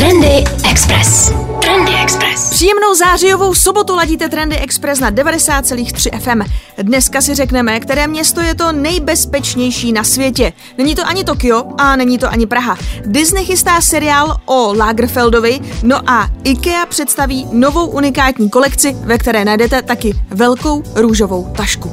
Trendy Express. Trendy Express. Příjemnou zářijovou sobotu ladíte Trendy Express na 90,3 FM. Dneska si řekneme, které město je to nejbezpečnější na světě. Není to ani Tokio a není to ani Praha. Disney chystá seriál o Lagerfeldovi, no a IKEA představí novou unikátní kolekci, ve které najdete taky velkou růžovou tašku.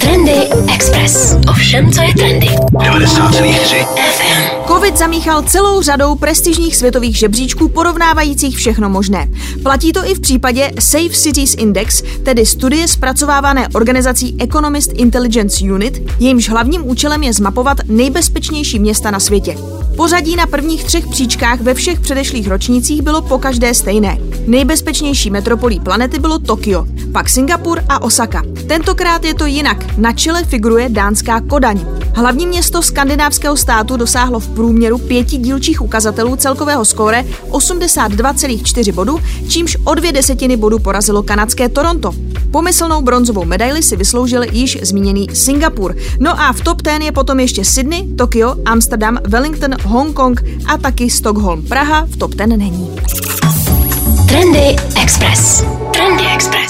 Trendy Express. Ovšem, co je trendy. 90,3 FM. Covid zamíchal celou řadou prestižních světových žebříčků porovnávajících všechno možné. Platí to i v případě Safe Cities Index, tedy studie zpracovávané organizací Economist Intelligence Unit, jejímž hlavním účelem je zmapovat nejbezpečnější města na světě. Pořadí na prvních třech příčkách ve všech předešlých ročnících bylo po každé stejné. Nejbezpečnější metropolí planety bylo Tokio, pak Singapur a Osaka. Tentokrát je to jinak. Na čele figuruje dánská Kodaň. Hlavní město skandinávského státu dosáhlo v průměru pěti dílčích ukazatelů celkového skóre 82,4 bodu, čímž o dvě desetiny bodu porazilo kanadské Toronto. Pomyslnou bronzovou medaili si vysloužil již zmíněný Singapur. No a v top 10 je potom ještě Sydney, Tokio, Amsterdam, Wellington, Hongkong a taky Stockholm. Praha v top 10 není. Trendy Express.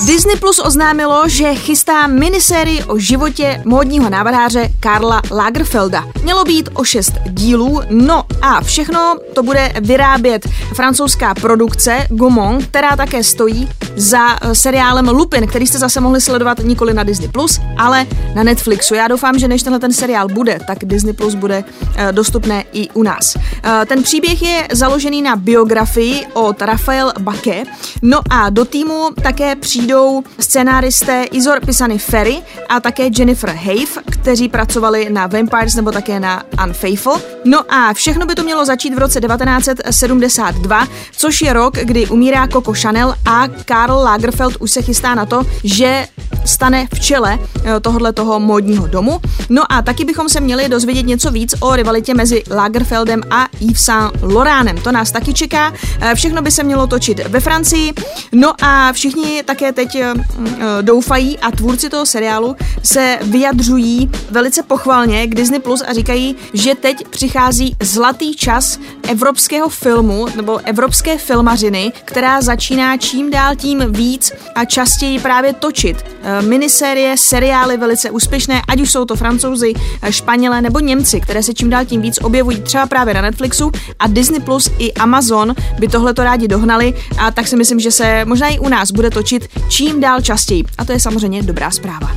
Disney Plus oznámilo, že chystá minisérii o životě módního návrháře Karla Lagerfelda. Mělo být o šest dílů, no a všechno to bude vyrábět francouzská produkce Gaumont, která také stojí za eh, seriálem Lupin, který jste zase mohli sledovat nikoli na Disney Plus, ale na Netflixu. Já doufám, že než tenhle ten seriál bude, tak Disney Plus bude eh, dostupné i u nás. Eh, Ten příběh je založený na biografii od Rafael Baque, no a do týmu také přijdou scénáristé Izor Pisani Ferry a také Jennifer Have, kteří pracovali na Vampires nebo také na Unfaithful. No a všechno by to mělo začít v roce 1972, což je rok, kdy umírá Coco Chanel a Karl Lagerfeld už se chystá na to, že stane v čele eh, tohohle toho módního domu. No a taky bychom se měli dozvědět něco víc o rivalitě mezi Lagerfeldem a Yves Saint Laurentem. To nás taky čeká. Eh, Všechno by se mělo točit ve Francii. No a všichni také teď eh, mm, eh, doufají a tvůrci toho seriálu se vyjadřují velice pochvalně k Disney Plus a říkají, že teď přichází zlatý čas evropského filmu nebo evropské filmařiny, která začíná čím dál tím víc a častěji právě točit eh, minisérie, seriály velice úspěšné, ať už jsou to francouzi, eh, španělé nebo Němci, které se čím dál tím víc objevují třeba právě na Netflixu a Disney Plus i Amazon by tohle to rádi dohnali a tak si myslím, že se možná i u nás bude točit čím dál častěji. A to je samozřejmě dobrá zpráva.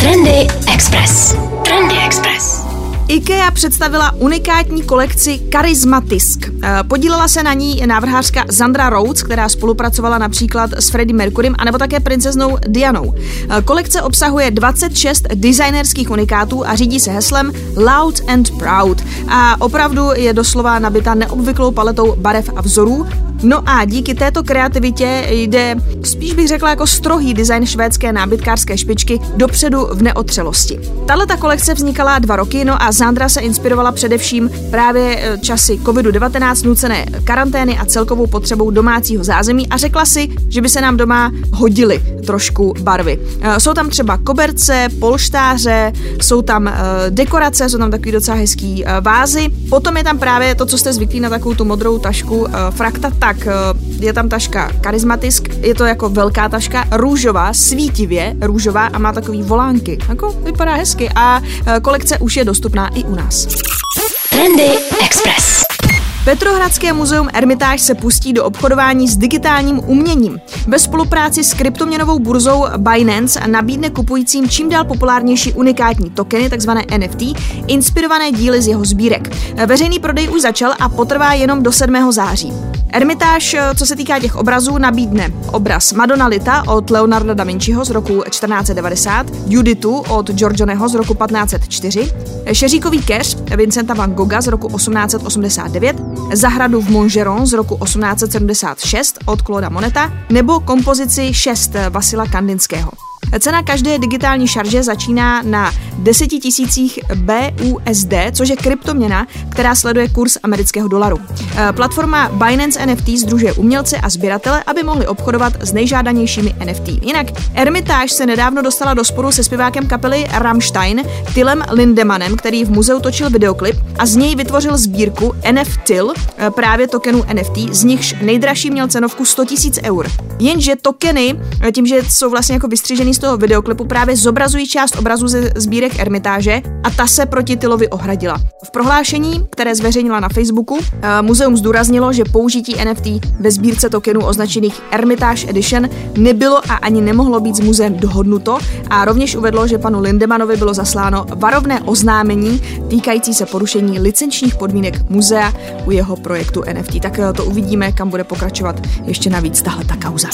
Trendy Express. Trendy Express. IKEA představila unikátní kolekci Charismatisk. Eh, Podílela se na ní návrhářka Zandra Rhodes, která spolupracovala například s Freddie Mercurym anebo také princeznou Dianou. Eh, Kolekce obsahuje 26 designerských unikátů a řídí se heslem Loud and Proud. A opravdu je doslova nabita neobvyklou paletou barev a vzorů, No a díky této kreativitě jde, spíš bych řekla jako strohý design švédské nábytkářské špičky dopředu v neotřelosti. Tahle ta kolekce vznikala dva roky, no a Zandra se inspirovala především právě eh, časy COVID-19, nucené karantény a celkovou potřebou domácího zázemí a řekla si, že by se nám doma hodily trošku barvy. Eh, Jsou tam třeba koberce, polštáře, jsou tam eh, dekorace, jsou tam takový docela hezký vázy. Potom je tam právě to, co jste zvyklí na takovou tu modrou tašku Frakta, tak eh, je tam taška Charismatisk, je to jako velká taška, růžová, svítivě růžová a má takový volánky. Jako vypadá hezky a eh, kolekce už je dostupná i u nás. Trendy Express. Petrohradské muzeum Ermitáž se pustí do obchodování s digitálním uměním. Ve spolupráci s kryptoměnovou burzou Binance nabídne kupujícím čím dál populárnější unikátní tokeny, takzvané NFT, inspirované díly z jeho sbírek. Veřejný prodej už začal a potrvá jenom do 7. září. Ermitáž, co se týká těch obrazů, nabídne obraz Madonna Lita od Leonarda da Vinciho z roku 1490, Juditu od Giorgioneho z roku 1504, Šeříkový keř Vincenta van Gogha z roku 1889, Zahradu v Montgeron z roku 1876 od Clauda Moneta nebo kompozici 6 Vasila Kandinského. Cena každé digitální šarže začíná na 10 tisících BUSD, což je kryptoměna, která sleduje kurz amerického dolaru. Eh, platforma Binance NFT združuje umělce a sběratele, aby mohli obchodovat s nejžádanějšími NFT. Jinak Ermitáž se nedávno dostala do sporu se zpěvákem kapely Rammstein Tillem Lindemanem, který v muzeu točil videoklip a z něj vytvořil sbírku NFTIL, eh, právě tokenů NFT, z nichž nejdražší měl cenovku 100 000 eur. Jenže tokeny, eh, tím, že jsou vlastně jako vystřižený z toho videoklipu, právě zobrazují část obrazu ze sbírek Ermitáže a ta se proti Tylovi ohradila. V prohlášení, které zveřejnila na Facebooku, eh, muzeum zdůraznilo, že použití NFT ve sbírce tokenů označených Ermitage Edition nebylo a ani nemohlo být s muzeem dohodnuto a rovněž uvedlo, že panu Lindemanovi bylo zasláno varovné oznámení týkající se porušení licenčních podmínek muzea u jeho projektu NFT. Tak eh, to uvidíme, kam bude pokračovat ještě navíc tahle ta kauza.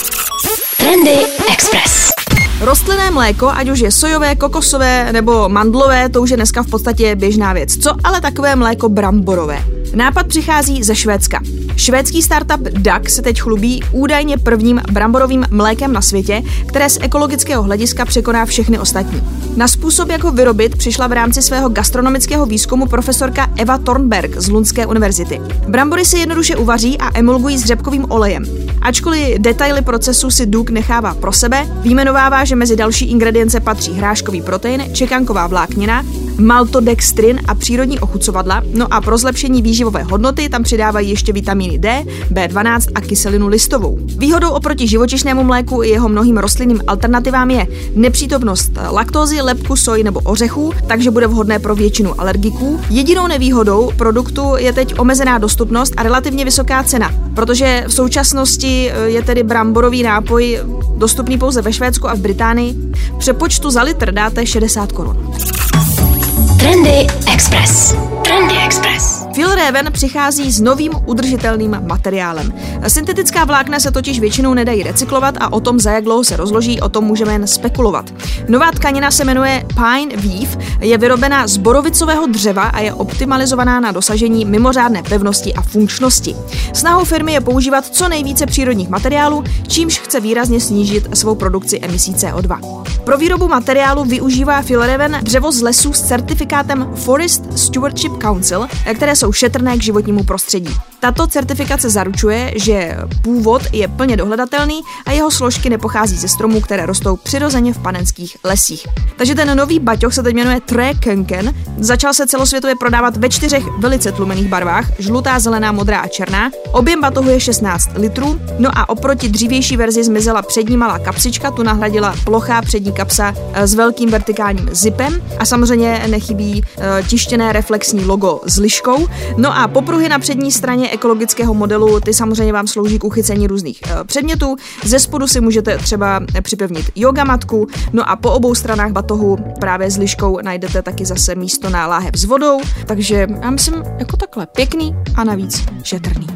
Trendy Express. Rostlinné mléko, ať už je sojové, kokosové nebo mandlové, to už je dneska v podstatě běžná věc. Co ale takové mléko bramborové? Nápad přichází ze Švédska. Švédský startup DAC se teď chlubí údajně prvním bramborovým mlékem na světě, které z ekologického hlediska překoná všechny ostatní. Na způsob, jak ho vyrobit, přišla v rámci svého gastronomického výzkumu profesorka Eva Thornberg z Lundské univerzity. Brambory se jednoduše uvaří a emulgují s řepkovým olejem. Ačkoliv detaily procesu si Duke nechává pro sebe, výjmenovává, že mezi další ingredience patří hráškový protein, čekanková vláknina, maltodextrin a přírodní ochucovadla, no a pro zlepšení výživové hodnoty tam přidávají ještě vitamíny D, B12 a kyselinu listovou. Výhodou oproti živočišnému mléku i jeho mnohým rostlinným alternativám je nepřítomnost laktózy, lepku, soji nebo ořechů, takže bude vhodné pro většinu alergiků. Jedinou nevýhodou produktu je teď omezená dostupnost a relativně vysoká cena, protože v současnosti eh, je tedy bramborový nápoj dostupný pouze ve Švédsku a v Británii. Přepočtu za litr dáte 60 korun. Trendy Express. Trendy Express. Phil Raven přichází s novým udržitelným materiálem. Syntetická vlákna se totiž většinou nedají recyklovat a o tom, za jak dlouho se rozloží, o tom můžeme jen spekulovat. Nová tkanina se jmenuje Pine Weave, je vyrobena z borovicového dřeva a je optimalizovaná na dosažení mimořádné pevnosti a funkčnosti. Snahou firmy je používat co nejvíce přírodních materiálů, čímž chce výrazně snížit svou produkci emisí CO2. Pro výrobu materiálu využívá Phil Raven dřevo z lesů s certifikátem Forest Stewardship Council, které jsou šetrné k životnímu prostředí. Tato certifikace zaručuje, že původ je plně dohledatelný a jeho složky nepochází ze stromů, které rostou přirozeně v panenských lesích. Takže ten nový baťoch se teď jmenuje Tre Kenken. Začal se celosvětově prodávat ve čtyřech velice tlumených barvách: žlutá, zelená, modrá a černá. Objem batohu je 16 litrů. No a oproti dřívější verzi zmizela přední malá kapsička, tu nahradila plochá přední kapsa eh, s velkým vertikálním zipem a samozřejmě nechybí eh, tištěné reflexní logo s liškou. No a popruhy na přední straně ekologického modelu, ty samozřejmě vám slouží k uchycení různých eh, předmětů. Ze spodu si můžete třeba připevnit yoga matku, no a po obou stranách batohu právě s liškou najdete taky zase místo na láhev s vodou, takže já myslím jako takhle pěkný a navíc šetrný.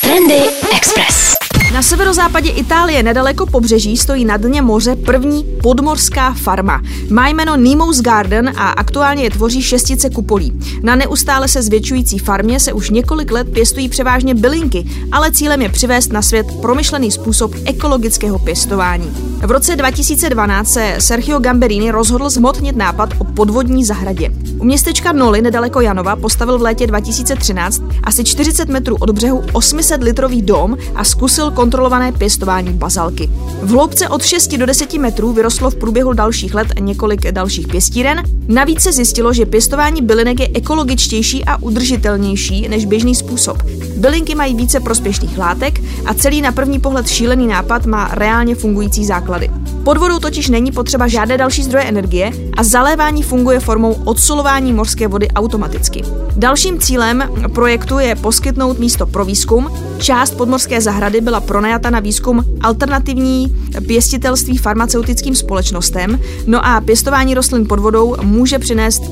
Trendy Express. Na severozápadě Itálie nedaleko pobřeží stojí na dně moře první podmorská farma. Má jméno Nemo's Garden a aktuálně je tvoří šestice kupolí. Na neustále se zvětšující farmě se už několik let pěstují převážně bylinky, ale cílem je přivést na svět promyšlený způsob ekologického pěstování. V roce 2012 se Sergio Gamberini rozhodl zmotnit nápad o podvodní zahradě. U městečka Noli nedaleko Janova postavil v létě 2013 asi 40 metrů od břehu 800 litrový dom a zkusil kontrolované pěstování bazalky. V hloubce od 6 do 10 metrů vyrostlo v průběhu dalších let několik dalších pěstíren. Navíc se zjistilo, že pěstování bylinek je ekologičtější a udržitelnější než běžný způsob. Bylinky mají více prospěšných látek a celý na první pohled šílený nápad má reálně fungující základy. Pod vodou totiž není potřeba žádné další zdroje energie a zalévání funguje formou odsolování morské vody automaticky. Dalším cílem projektu je poskytnout místo pro výzkum. Část podmorské zahrady byla pronajata na výzkum alternativní pěstitelství farmaceutickým společnostem, no a pěstování rostlin pod vodou může přinést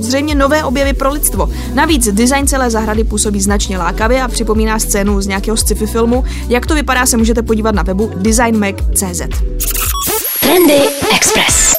zřejmě nové objevy pro lidstvo. Navíc design celé zahrady působí značně lákavě a připomíná scénu z nějakého sci-fi filmu. Jak to vypadá, se můžete podívat na webu designmag.cz. Trendy Express.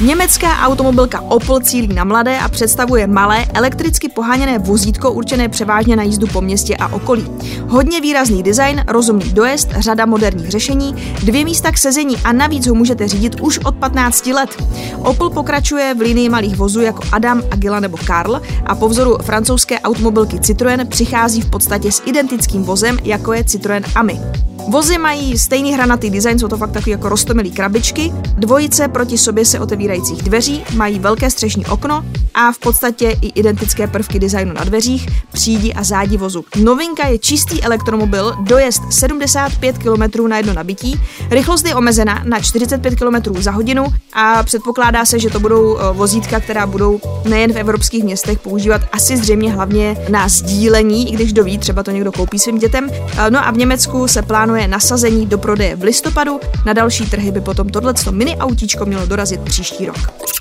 Německá automobilka Opel cílí na mladé a představuje malé elektricky poháněné vozítko určené převážně na jízdu po městě a okolí. Hodně výrazný design, rozumný dojezd, řada moderních řešení, dvě místa k sezení a navíc ho můžete řídit už od 15 let. Opel pokračuje v linii malých vozů jako Adam, Agila nebo Karl a po vzoru francouzské automobilky Citroën přichází v podstatě s identickým vozem, jako je Citroën Ami. Vozy mají stejný hranatý design, jsou to fakt takové jako rostomilý krabičky, dvojice proti sobě se otevírajících dveří, mají velké střešní okno a v podstatě i identické prvky designu na dveřích, přídi a zádi vozu. Novinka je čistý elektromobil, dojezd 75 km na jedno nabití, rychlost je omezena na 45 km za hodinu a předpokládá se, že to budou eh, vozítka, která budou nejen v evropských městech používat asi zřejmě hlavně na sdílení, i když doví, třeba to někdo koupí svým dětem. Eh, no a v Německu se plánuje nasazení do prodeje v listopadu, na další trhy by potom tohleto mini autíčko mělo dorazit příští rok.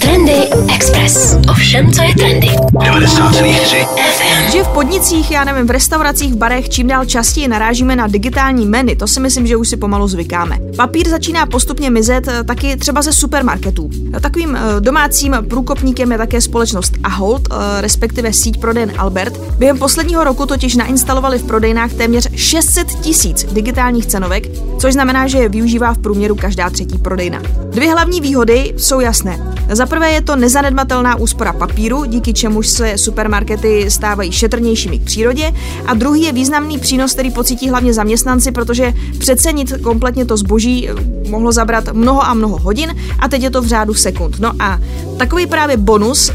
Trendy Express. Ovšem, co je trendy. 90,3 FM. Že v podnicích, já nevím, v restauracích, v barech čím dál častěji narážíme na digitální menu, to si myslím, že už si pomalu zvykáme. Papír začíná postupně mizet eh, taky třeba ze supermarketů. Takovým eh, domácím průkopníkem je také společnost Ahold, eh, respektive síť prodejen Albert. Během posledního roku totiž nainstalovali v prodejnách téměř 600 tisíc digitálních cenovek, což znamená, že je využívá v průměru každá třetí prodejna. Dvě hlavní výhody jsou jasné. Za prvé je to nezanedbatelná úspora papíru, díky čemuž se supermarkety stávají šetrnějšími k přírodě. A druhý je významný přínos, který pocítí hlavně zaměstnanci, protože přecenit kompletně to zboží eh, mohlo zabrat mnoho a mnoho hodin a teď je to v řádu sekund. No a takový právě bonus eh,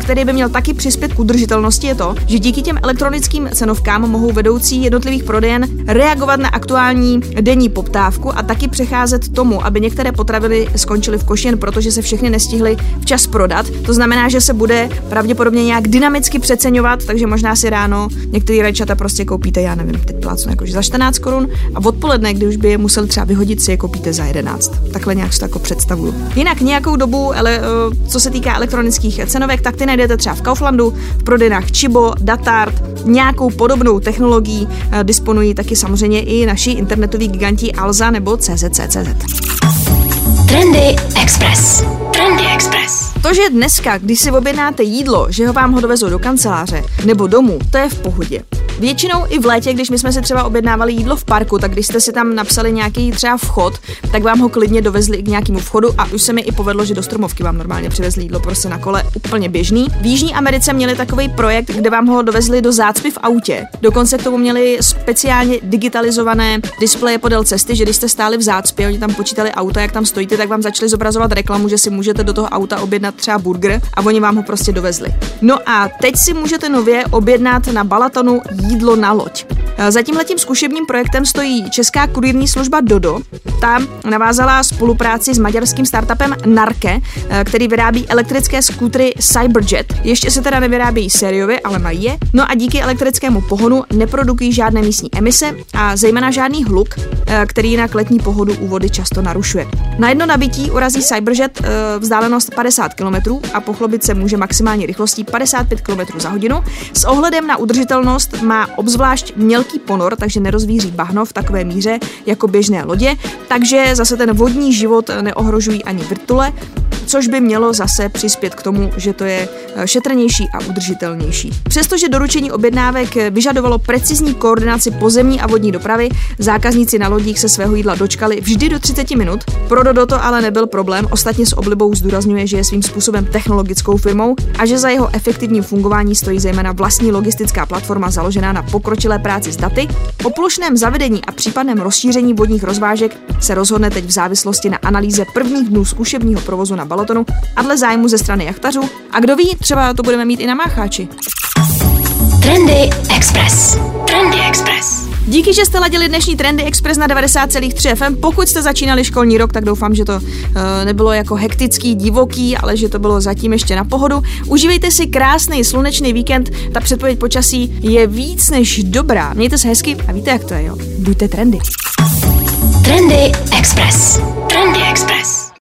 který by měl taky přispět k udržitelnosti, je to, že díky těm elektronickým cenovkám mohou vedoucí jednotlivých prodejen reagovat na aktuální denní poptávku a taky přecházet tomu, aby některé potraviny skončily v koši jen protože se všechny nestihly včas prodat. To znamená, že se bude pravděpodobně nějak dynamicky přeceňovat, takže možná si ráno některý rajčata prostě koupíte, já nevím, teď plácnu jakože za 14 korun a odpoledne, kdy už by je musel třeba vyhodit, si je koupíte za 11. Takhle nějak si to jako představuju. Jinak nějakou dobu, ale eh, co se týká elektronických cenovek, tak ty najdete třeba v Kauflandu, v prodejnách Chibo, Datart, nějakou podobnou technologií eh, disponují taky samozřejmě i naši internetoví giganti Alza nebo CZCCZ. Trendy Express. Trendy Express. To, že dneska, když si objednáte jídlo, že ho vám ho dovezou do kanceláře nebo domů, to je v pohodě. Většinou i v létě, když my jsme si třeba objednávali jídlo v parku, tak když jste si tam napsali nějaký třeba vchod, tak vám ho klidně dovezli k nějakému vchodu a už se mi i povedlo, že do stromovky vám normálně přivezli jídlo prostě na kole úplně běžný. V Jižní Americe měli takový projekt, kde vám ho dovezli do zácpy v autě. Dokonce k tomu měli speciálně digitalizované displeje podél cesty, že když jste stáli v zácpě, oni tam počítali auta, jak tam stojíte, tak vám začali zobrazovat reklamu, že si můžete do toho auta objednat třeba burger a oni vám ho prostě dovezli. No a teď si můžete nově objednat na Balatonu jídlo na loď. Za tímhletím zkušebním projektem stojí česká kurírní služba Dodo. Ta navázala spolupráci s maďarským startupem Narke, který vyrábí elektrické skútry Cyberjet. Ještě se teda nevyrábějí sériově, ale mají je. No a díky elektrickému pohonu neprodukují žádné místní emise a zejména žádný hluk, který jinak letní pohodu u vody často narušuje. Na jedno nabití urazí Cyberjet vzdálenost 50 km a pochlobit se může maximální rychlostí 55 km za hodinu. S ohledem na udržitelnost má obzvlášť mělký ponor, takže nerozvíří bahno v takové míře jako běžné lodě, takže zase ten vodní život neohrožují ani vrtule, což by mělo zase přispět k tomu, že to je eh, šetrnější a udržitelnější. Přestože doručení objednávek vyžadovalo precizní koordinaci pozemní a vodní dopravy, zákazníci na lodích se svého jídla dočkali vždy do 30 minut. Pro Dodo to ale nebyl problém, ostatně s oblibou zdůrazňuje, že je svým způsobem technologickou firmou a že za jeho efektivním fungování stojí zejména vlastní logistická platforma založená na pokročilé práci s daty. O plošném zavedení a případném rozšíření vodních rozvážek se rozhodne teď v závislosti na analýze prvních dnů zkušebního provozu na balotonu a dle zájmu ze strany jachtařů. A kdo ví, třeba to budeme mít i na mácháči. Trendy Express. Trendy Express. Díky, že jste ladili dnešní Trendy Express na 90,3 FM. Pokud jste začínali školní rok, tak doufám, že to uh, nebylo jako hektický, divoký, ale že to bylo zatím ještě na pohodu. Užívejte si krásný slunečný víkend. Ta předpověď počasí je víc než dobrá. Mějte se hezky a víte, jak to je, jo. Buďte trendy. Trendy Express. Trendy Express.